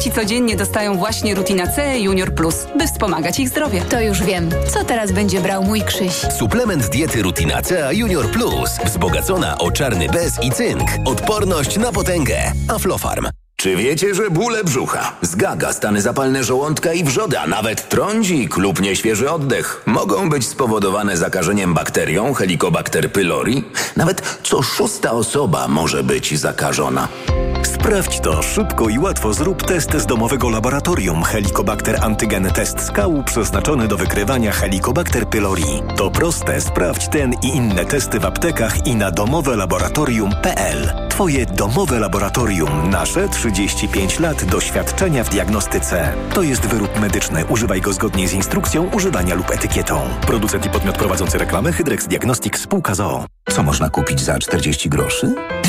dzieci codziennie dostają właśnie Rutina C Junior Plus, by wspomagać ich zdrowie. To już wiem. Co teraz będzie brał mój Krzyś? Suplement diety Rutina C Junior Plus. Wzbogacona o czarny bez i cynk. Odporność na potęgę. Aflofarm. Czy wiecie, że bóle brzucha, zgaga, stany zapalne żołądka i wrzody, a nawet trądzik lub nieświeży oddech mogą być spowodowane zakażeniem bakterią Helicobacter pylori? Nawet co szósta osoba może być zakażona. Sprawdź to szybko i łatwo. Zrób test z domowego laboratorium Helicobacter Antygen Test Skału przeznaczony do wykrywania Helicobacter pylori. To proste. Sprawdź ten i inne testy w aptekach i na domowelaboratorium.pl. Twoje domowe laboratorium. Nasze 35 lat doświadczenia w diagnostyce. To jest wyrób medyczny. Używaj go zgodnie z instrukcją używania lub etykietą. Producent i podmiot prowadzący reklamę Hydrex Diagnostics spółka ZOO. Co można kupić za 40 groszy?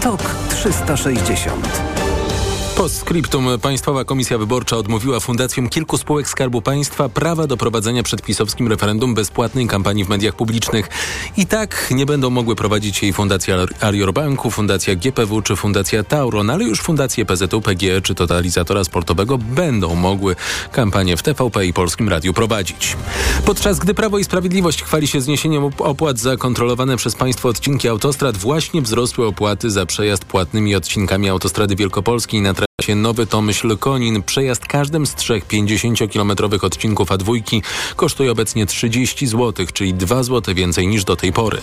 TOK 360 Postscriptum Państwowa Komisja Wyborcza odmówiła fundacjom kilku spółek Skarbu Państwa prawa do prowadzenia przed pisowskim referendum bezpłatnej kampanii w mediach publicznych. I tak nie będą mogły prowadzić jej Fundacja Arior Banku, Fundacja GPW czy Fundacja Tauron, ale już fundacje PZU, PGE czy Totalizatora Sportowego będą mogły kampanię w TVP i Polskim Radiu prowadzić. Podczas gdy Prawo i Sprawiedliwość chwali się zniesieniem opłat za kontrolowane przez państwo odcinki autostrad, właśnie wzrosły opłaty za przejazd płatnymi odcinkami autostrady wielkopolskiej na się Nowy Tomyśl Konin. Przejazd każdym z trzech 50-kilometrowych odcinków A2 kosztuje obecnie 30 zł, czyli 2 zł więcej niż do tej pory.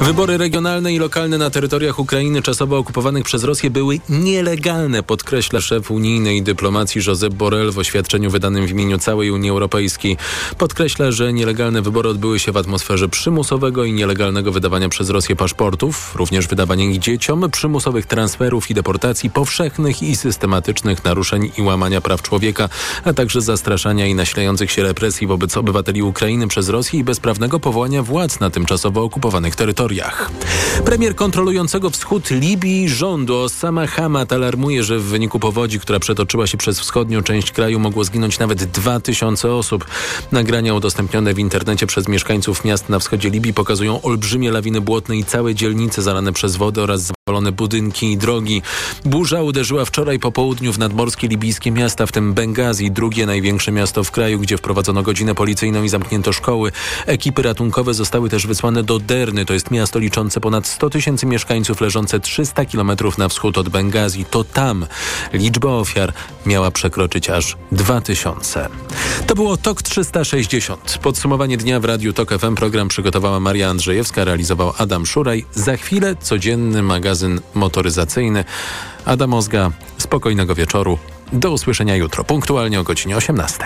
Wybory regionalne i lokalne na terytoriach Ukrainy czasowo okupowanych przez Rosję były nielegalne, podkreśla szef unijnej dyplomacji Josep Borrell w oświadczeniu wydanym w imieniu całej Unii Europejskiej. Podkreśla, że nielegalne wybory odbyły się w atmosferze przymusowego i nielegalnego wydawania przez Rosję paszportów, również wydawania ich dzieciom, przymusowych transferów i deportacji powszechnych i systematycznych naruszeń i łamania praw człowieka, a także zastraszania i nasilających się represji wobec obywateli Ukrainy przez Rosję i bezprawnego powołania władz na tymczasowo okupowanych terytoriach. Premier kontrolującego wschód Libii rządu Osama Hamad alarmuje, że w wyniku powodzi, która przetoczyła się przez wschodnią część kraju, mogło zginąć nawet 2000 osób. Nagrania udostępnione w internecie przez mieszkańców miast na wschodzie Libii pokazują olbrzymie lawiny błotne i całe dzielnice zalane przez wodę oraz zawalone budynki i drogi. Burza uderzyła wczoraj po południu w nadmorskie libijskie miasta, w tym Bengazi, drugie największe miasto w kraju, gdzie wprowadzono godzinę policyjną i zamknięto szkoły. Ekipy ratunkowe zostały też wysłane do Derny, to jest miasto liczące ponad 100 tysięcy mieszkańców, leżące 300 kilometrów na wschód od Bengazi. To tam liczba ofiar miała przekroczyć aż 2000. To było TOK 360. Podsumowanie dnia w Radiu TOK FM. Program przygotowała Maria Andrzejewska, realizował Adam Szuraj. Za chwilę codzienny magazyn motoryzacyjny. Adam Ozga, spokojnego wieczoru. Do usłyszenia jutro, punktualnie o godzinie 18.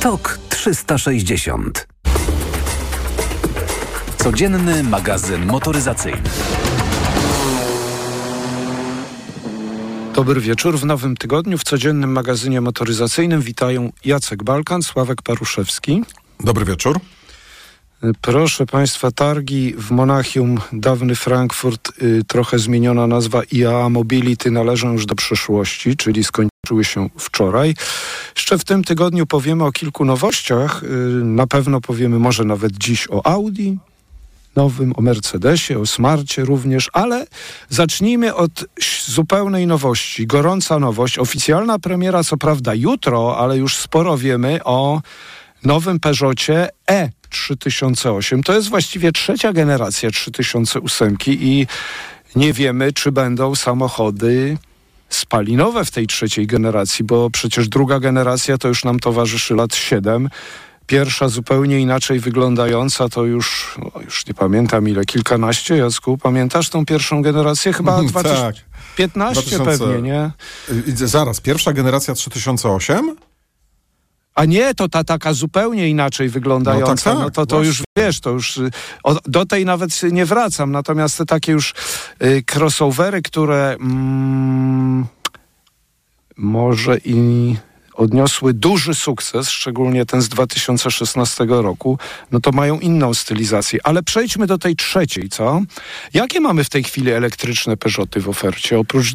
TOK 360 Codzienny magazyn motoryzacyjny. Dobry wieczór. W nowym tygodniu w codziennym magazynie motoryzacyjnym witają Jacek Balkan, Sławek Paruszewski. Dobry wieczór. Proszę Państwa, targi w Monachium, dawny Frankfurt, y, trochę zmieniona nazwa IAA Mobility należą już do przeszłości, czyli skończyły się wczoraj. Jeszcze w tym tygodniu powiemy o kilku nowościach. Y, na pewno powiemy może nawet dziś o Audi, nowym, o Mercedesie, o Smarcie również, ale zacznijmy od zupełnej nowości. Gorąca nowość, oficjalna premiera co prawda jutro, ale już sporo wiemy o nowym Peugeotie E 3008. To jest właściwie trzecia generacja 3008 i nie wiemy, czy będą samochody spalinowe w tej trzeciej generacji, bo przecież druga generacja to już nam towarzyszy lat 7. Pierwsza zupełnie inaczej wyglądająca, to już, no już nie pamiętam ile, kilkanaście, Jacku, pamiętasz tą pierwszą generację? Chyba 2015 tak. pewnie, nie? Zaraz, pierwsza generacja 3008? A nie, to ta taka zupełnie inaczej wyglądająca, no, tak, tak, no to, to już wiesz, to już y, o, do tej nawet nie wracam. Natomiast te takie już y, crossovery, które mm, może i odniosły duży sukces, szczególnie ten z 2016 roku, no to mają inną stylizację. Ale przejdźmy do tej trzeciej, co? Jakie mamy w tej chwili elektryczne Peugeoty w ofercie? Oprócz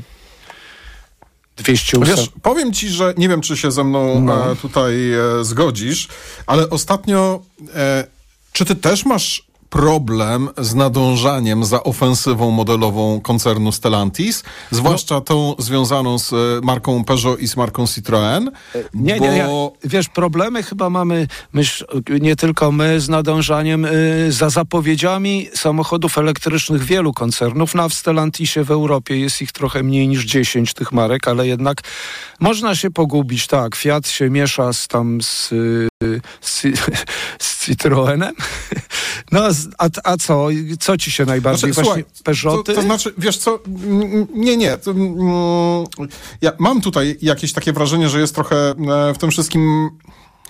208... Wiesz, powiem ci, że nie wiem, czy się ze mną No. e, tutaj e, zgodzisz, ale ostatnio, e, czy ty też masz problem z nadążaniem za ofensywą modelową koncernu Stellantis, zwłaszcza tą związaną z e, marką Peugeot i z marką Citroën? Nie, bo... nie, ja, wiesz, problemy chyba mamy, myśl, nie tylko my, z nadążaniem y, za zapowiedziami samochodów elektrycznych wielu koncernów. Na w Stellantisie w Europie jest ich trochę mniej niż 10 tych marek, ale jednak można się pogubić. Tak, Fiat się miesza z tam z, y, z, z Citroenem. No, a, a co? Co ci się najbardziej Znaczy, właśnie Peugeoty? To, to znaczy, wiesz co, nie, nie. To, mm, ja mam tutaj jakieś takie wrażenie, że jest trochę e, w tym wszystkim...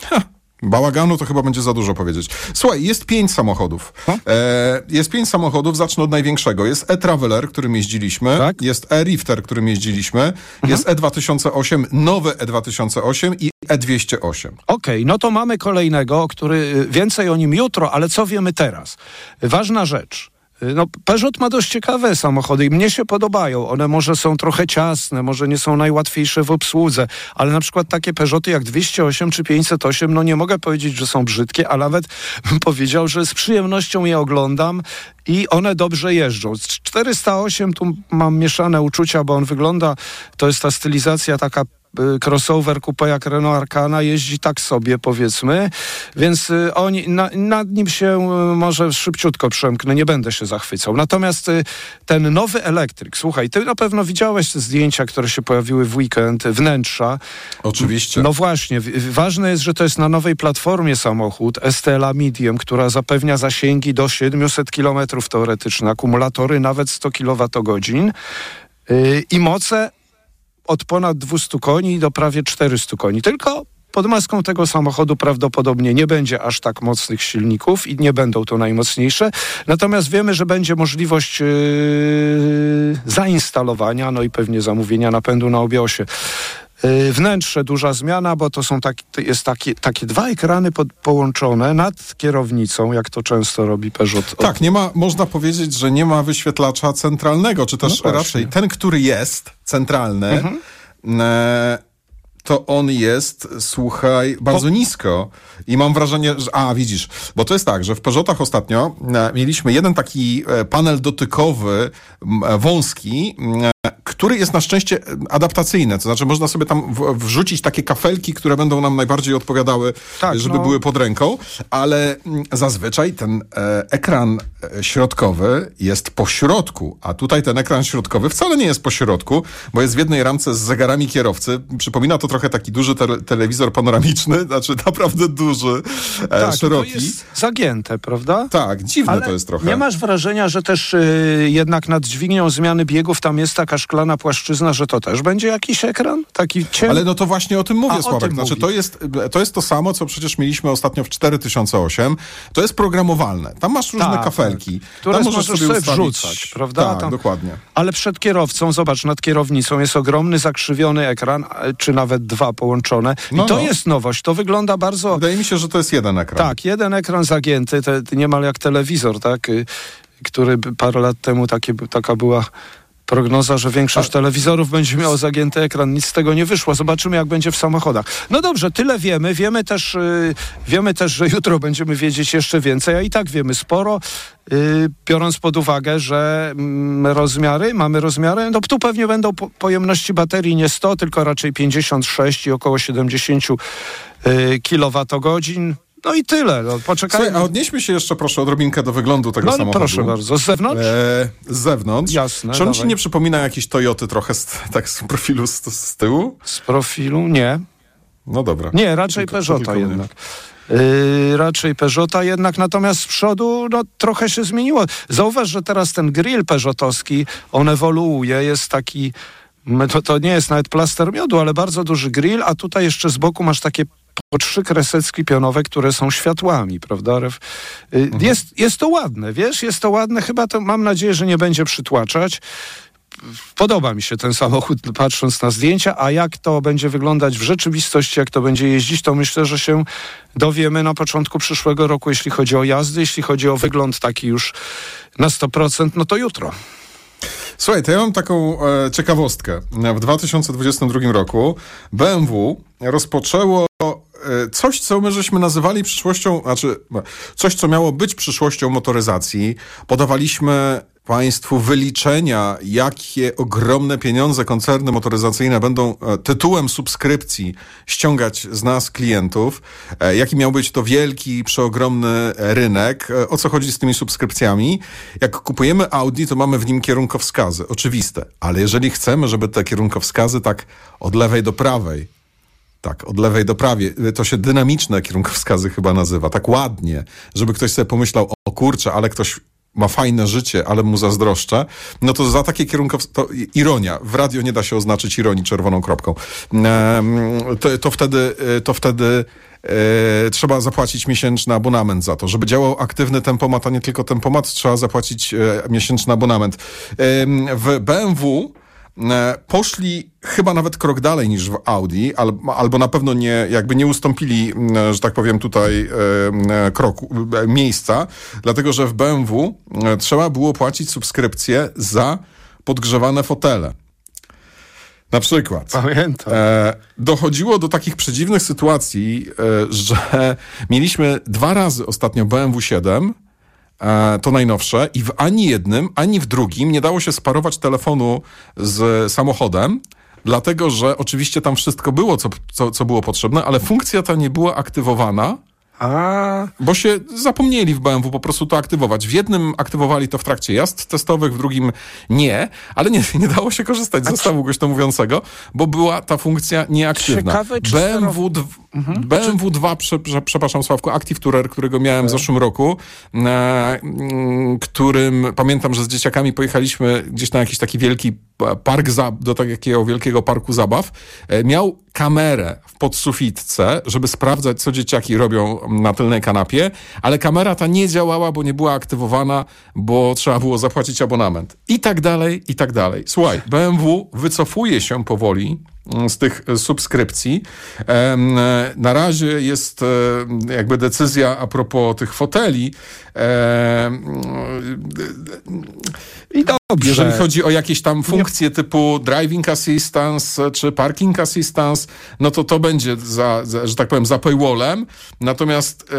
Ha, Bałaganu to chyba będzie za dużo powiedzieć. Słuchaj, jest pięć samochodów. E, jest pięć samochodów, zacznę od największego. Jest e-Traveler, którym jeździliśmy. Tak. Jest e-Rifter, którym jeździliśmy. Jest E2008, nowy E2008 i E208. Okej, no to mamy kolejnego, który y, więcej o nim jutro, ale co wiemy teraz? Ważna rzecz. Y, No, Peugeot ma dość ciekawe samochody i mnie się podobają. One może są trochę ciasne, może nie są najłatwiejsze w obsłudze, ale na przykład takie Peugeoty jak 208 czy 508, no nie mogę powiedzieć, że są brzydkie, a nawet powiedział, że z przyjemnością je oglądam i one dobrze jeżdżą. Z 408 tu mam mieszane uczucia, bo on wygląda, to jest ta stylizacja taka crossover coupe jak Renault Arcana jeździ tak sobie powiedzmy, więc y, oni, na, nad nim się y, może szybciutko przemknę, nie będę się zachwycał. Natomiast y, ten nowy elektryk, słuchaj, ty na pewno widziałeś te zdjęcia, które się pojawiły w weekend, wnętrza. Oczywiście. No właśnie, ważne jest, że to jest na nowej platformie samochód STLA Medium, która zapewnia zasięgi do 700 km teoretyczne, akumulatory nawet 100 kWh i moce od ponad 200 koni do prawie 400 koni. Tylko pod maską tego samochodu prawdopodobnie nie będzie aż tak mocnych silników i nie będą to najmocniejsze. Natomiast wiemy, że będzie możliwość yy, zainstalowania, no i pewnie zamówienia napędu na obie osie. Yy, Wnętrze duża zmiana, bo to są taki, to jest takie, takie dwa ekrany pod, połączone nad kierownicą, jak to często robi Peugeot. Tak, nie ma, można powiedzieć, że nie ma wyświetlacza centralnego, czy też No. Mhm. raczej ten, który jest centralny, e, to on jest, słuchaj, bardzo nisko. I mam wrażenie, że. A, widzisz, bo to jest tak, że w Peugeotach ostatnio e, mieliśmy jeden taki e, panel dotykowy, e, wąski, który jest na szczęście e, adaptacyjny. To znaczy, można sobie tam wrzucić takie kafelki, które będą nam najbardziej odpowiadały, Tak, żeby no. były pod ręką, ale mm, zazwyczaj ten e, ekran e, środkowy jest po środku, a tutaj ten ekran środkowy wcale nie jest po środku, bo jest w jednej ramce z zegarami kierowcy. Przypomina to trochę taki duży tele, telewizor panoramiczny, znaczy naprawdę duży, e, tak, to szeroki. jest zagięte, prawda? Tak, dziwne Ale to jest trochę. nie masz wrażenia, że też jednak nad dźwignią zmiany biegów tam jest taka szklana płaszczyzna, że to też będzie jakiś ekran? Taki ciemny? Ale no to właśnie o tym A, mówię, o Sławek. Znaczy, to jest, to jest to samo, co przecież mieliśmy ostatnio w 4008. To jest programowalne. Tam masz różne Tak, kafelki. tak. Które Tam możesz sobie ustawić- wrzucać, prawda? Tak, Tam- dokładnie. Ale przed kierowcą, zobacz, nad kierownicą jest ogromny, zakrzywiony ekran, a- czy nawet dwa połączone. I No, to no. jest nowość. To wygląda bardzo... Wydaje mi się, że to jest jeden ekran. Tak, jeden ekran zagięty, te, niemal jak telewizor, tak? y, Który parę lat temu takie, taka była prognoza, że większość telewizorów będzie miało zagięty ekran. Nic z tego nie wyszło. Zobaczymy, jak będzie w samochodach. No dobrze, tyle wiemy. Wiemy też, y, wiemy też że jutro będziemy wiedzieć jeszcze więcej, a i tak wiemy sporo, y, biorąc pod uwagę, że mm, rozmiary, mamy rozmiary, no tu pewnie będą po, pojemności baterii nie 100, tylko raczej 56 i około 70 y, kilowatogodzin. No i tyle. No, poczekajmy. Słuchaj, a odnieśmy się jeszcze proszę odrobinkę do wyglądu tego No, samochodu. proszę bardzo. Z zewnątrz? E, z zewnątrz. Jasne, Czy on ci dawaj. nie przypomina jakieś Toyoty trochę z, tak z profilu z, z tyłu? Z profilu? Nie. No dobra. Nie, raczej Tylko- Peugeota jednak. Yy, raczej Peugeota jednak, natomiast z przodu no, trochę się zmieniło. Zauważ, że teraz ten grill Peugeotowski, on ewoluuje, jest taki, to, to nie jest nawet plaster miodu, ale bardzo duży grill, a tutaj jeszcze z boku masz takie po trzy kresecki pionowe, które są światłami, prawda? Ref- yy, Jest, jest to ładne, wiesz, jest to ładne, chyba to mam nadzieję, że nie będzie przytłaczać. podoba mi się ten samochód, patrząc na zdjęcia, a jak to będzie wyglądać w rzeczywistości, jak to będzie jeździć, to myślę, że się dowiemy na początku przyszłego roku, jeśli chodzi o jazdy, jeśli chodzi o wygląd taki już na 100%, no to jutro. Słuchaj, to ja mam taką e, ciekawostkę. W 2022 roku BMW rozpoczęło coś, co my żeśmy nazywali przyszłością, znaczy coś, co miało być przyszłością motoryzacji. Podawaliśmy Państwu wyliczenia, jakie ogromne pieniądze koncerny motoryzacyjne będą e, tytułem subskrypcji ściągać z nas klientów, e, jaki miał być to wielki, przeogromny rynek, e, o co chodzi z tymi subskrypcjami. Jak kupujemy Audi, to mamy w nim kierunkowskazy, oczywiste, ale jeżeli chcemy, żeby te kierunkowskazy tak od lewej do prawej, tak, od lewej do prawej. To się dynamiczne kierunkowskazy chyba nazywa. Tak ładnie, żeby ktoś sobie pomyślał, o kurczę, ale ktoś ma fajne życie, ale mu zazdroszczę, no to za takie kierunkowskazy, to ironia. W radio nie da się oznaczyć ironii czerwoną kropką. To, to wtedy, to wtedy e, trzeba zapłacić miesięczny abonament za to. Żeby działał aktywny tempomat, a nie tylko tempomat, trzeba zapłacić miesięczny abonament. W BMW poszli chyba nawet krok dalej niż w Audi, albo na pewno nie, jakby nie ustąpili, że tak powiem, tutaj e, e, kroku, miejsca, dlatego że w BMW trzeba było płacić subskrypcję za podgrzewane fotele. Na przykład. Pamiętam. dochodziło do takich przedziwnych sytuacji, że mieliśmy dwa razy ostatnio BMW 7, E, to najnowsze. I w ani jednym, ani w drugim nie dało się sparować telefonu z samochodem, dlatego że oczywiście tam wszystko było, co, co, co było potrzebne, ale funkcja ta nie była aktywowana a... Bo się zapomnieli w BMW po prostu to aktywować. W jednym aktywowali to w trakcie jazd testowych, w drugim nie, ale nie, nie dało się korzystać z zestawu głośno mówiącego, bo była ta funkcja nieaktywna. Ciekawe, czy BMW, d- mhm. BMW 2, prze, prze, przepraszam Sławku, Active Tourer, którego miałem w tak. zeszłym roku, na mm, którym pamiętam, że z dzieciakami pojechaliśmy gdzieś na jakiś taki wielki park, do takiego wielkiego parku zabaw, e, miał kamerę w podsufitce, żeby sprawdzać, co dzieciaki robią na tylnej kanapie, ale kamera ta nie działała, bo nie była aktywowana, bo trzeba było zapłacić abonament. I tak dalej, i tak dalej. Słuchaj, BMW wycofuje się powoli z tych subskrypcji. Na razie jest jakby decyzja a propos tych foteli. I dobrze. Jeżeli chodzi o jakieś tam funkcje typu driving assistance czy parking assistance, no to to będzie, za, za że tak powiem, za paywallem. Natomiast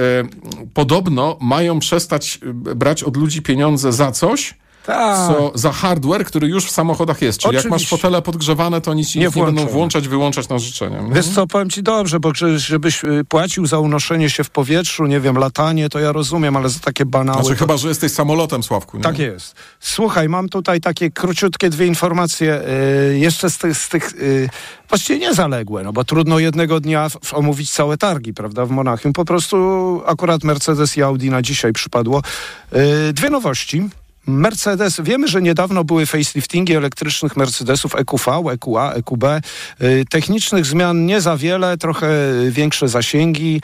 podobno mają przestać brać od ludzi pieniądze za coś, tak. co za hardware, który już w samochodach jest. Czyli Oczywiście. jak masz fotele podgrzewane, to nic nie, nie będą włączać, wyłączać na życzenie. Wiesz co, powiem ci dobrze, bo żebyś y, płacił za unoszenie się w powietrzu, nie wiem, latanie, to ja rozumiem, ale za takie banały... Znaczy to... chyba, że jesteś samolotem, Sławku. Nie? Tak jest. Słuchaj, mam tutaj takie króciutkie dwie informacje, yy, jeszcze z, tych, z tych yy, właściwie niezaległe, no bo trudno jednego dnia omówić całe targi, prawda, w Monachium. Po prostu akurat Mercedes i Audi na dzisiaj przypadło. Yy, dwie nowości. Mercedes, wiemy, że niedawno były faceliftingi elektrycznych Mercedesów EQV, EQA, EQB. Y, technicznych zmian nie za wiele, trochę większe zasięgi,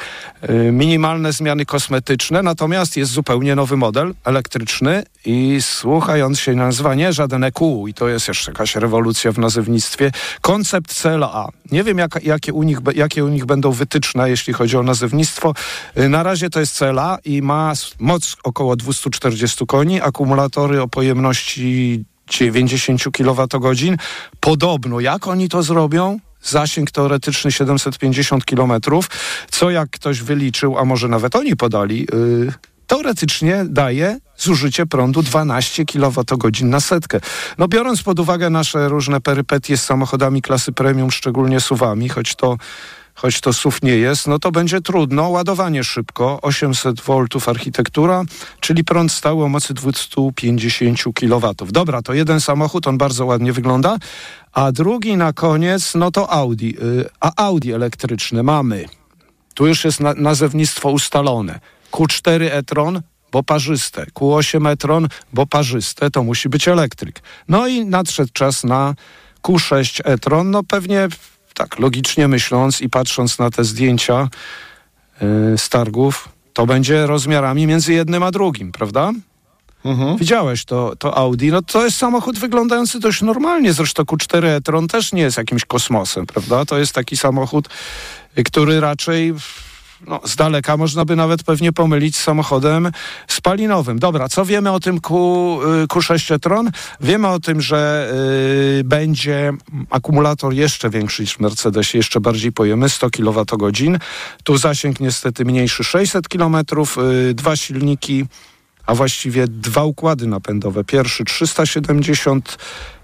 y, minimalne zmiany kosmetyczne, natomiast jest zupełnie nowy model elektryczny i słuchając się nazwa nie żaden EQ i to jest jeszcze jakaś rewolucja w nazewnictwie, koncept CLA. Nie wiem, jak, jakie, u nich, jakie u nich będą wytyczne, jeśli chodzi o nazewnictwo. Y, na razie to jest CLA i ma moc około 240 koni, akumulatory o pojemności 90 kWh. Podobno, jak oni to zrobią? Zasięg teoretyczny 750 km, co jak ktoś wyliczył, a może nawet oni podali, yy, teoretycznie daje zużycie prądu 12 kWh na setkę. No biorąc pod uwagę nasze różne perypetie z samochodami klasy premium, szczególnie suwami, choć to choć to SUV nie jest, no to będzie trudno. Ładowanie szybko, 800 V architektura, czyli prąd stały o mocy 250 kW. Dobra, to jeden samochód, on bardzo ładnie wygląda, a drugi na koniec, no to Audi. Y, a Audi elektryczne mamy. Tu już jest na nazewnictwo ustalone. Q4 e-tron, bo parzyste. Q8 e-tron, bo parzyste, to musi być elektryk. No i nadszedł czas na Q6 e-tron, no pewnie tak logicznie myśląc i patrząc na te zdjęcia yy, z targów, to będzie rozmiarami między jednym a drugim, prawda? Widziałeś to, to Audi. No to jest samochód wyglądający dość normalnie. Zresztą Q4 e-tron też nie jest jakimś kosmosem, prawda? To jest taki samochód, y, który raczej no, z daleka można by nawet pewnie pomylić z samochodem spalinowym. Dobra, co wiemy o tym Q, y, Q6 e-tron? Wiemy o tym, że y, będzie akumulator jeszcze większy niż w Mercedesie, jeszcze bardziej pojemy, 100 kWh. Tu zasięg niestety mniejszy, 600 km, y, dwa silniki a właściwie dwa układy napędowe. Pierwszy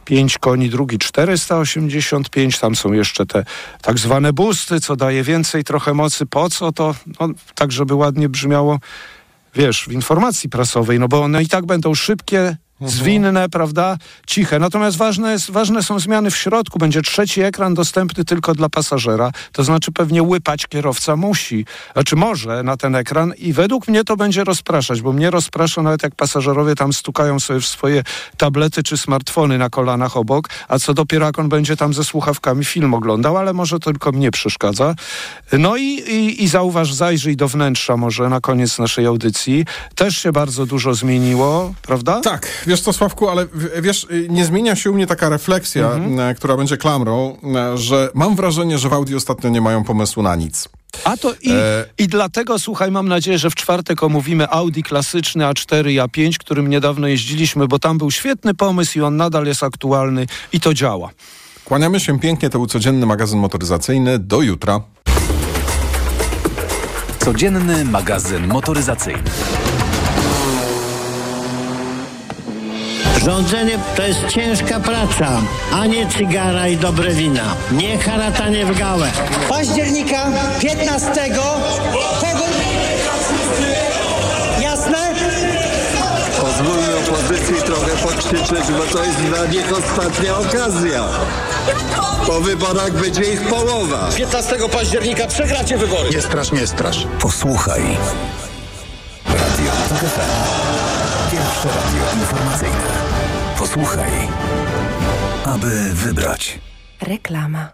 375 koni, drugi 485. Tam są jeszcze te tak zwane busty, co daje więcej trochę mocy. Po co to? No, tak, żeby ładnie brzmiało, wiesz, w informacji prasowej, no bo one i tak będą szybkie, zwinne, prawda, ciche. Natomiast ważne, jest, ważne są zmiany w środku. Będzie trzeci ekran dostępny tylko dla pasażera, to znaczy pewnie łypać kierowca musi, znaczy może na ten ekran i według mnie to będzie rozpraszać, bo mnie rozprasza nawet jak pasażerowie tam stukają sobie w swoje tablety czy smartfony na kolanach obok, a co dopiero jak on będzie tam ze słuchawkami film oglądał, ale może to tylko mnie przeszkadza. No i, i, i zauważ, zajrzyj do wnętrza może na koniec naszej audycji. Też się bardzo dużo zmieniło, prawda? Tak, wiesz co Sławku, ale wiesz, y, nie zmienia się u mnie taka refleksja, e, która będzie klamrą, e, że mam wrażenie, że w Audi ostatnio nie mają pomysłu na nic. A to i, E- i dlatego, słuchaj, mam nadzieję, że w czwartek omówimy Audi klasyczny A4 i A5, którym niedawno jeździliśmy, bo tam był świetny pomysł i on nadal jest aktualny i to działa. Kłaniamy się pięknie, to był codzienny magazyn motoryzacyjny. Do jutra. Codzienny magazyn motoryzacyjny. Rządzenie to jest ciężka praca, a nie cygara i dobre wina. Nie haratanie w gałę. października 15 kogo... Jasne? Pozwólmy opozycji trochę pokrzyczeć, bo to jest dla nich ostatnia okazja. Po wyborach będzie ich połowa. 15 października przegracie wybory. Nie strasz, nie strasz. Posłuchaj. Radio. Pierwsze radio informacyjne. Posłuchaj. Aby wybrać. Reklama.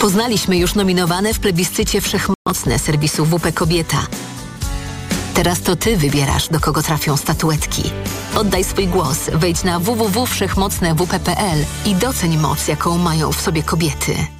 Poznaliśmy już nominowane w plebiscycie wszechmocne serwisu WP Kobieta. Teraz to ty wybierasz, do kogo trafią statuetki. Oddaj swój głos, wejdź na www.wszechmocnewp.pl i doceń moc, jaką mają w sobie kobiety.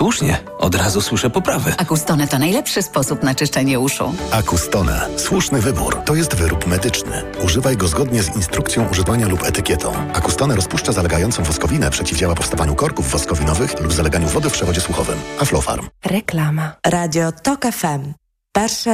Słusznie, od razu słyszę poprawy. Akustone to najlepszy sposób na czyszczenie uszu. Akustone. Słuszny wybór. To jest wyrób medyczny. Używaj go zgodnie z instrukcją używania lub etykietą. Akustone rozpuszcza zalegającą woskowinę, przeciwdziała powstawaniu korków woskowinowych lub zaleganiu wody w przewodzie słuchowym. Aflofarm. Reklama. Radio TOK FM. Pierwsze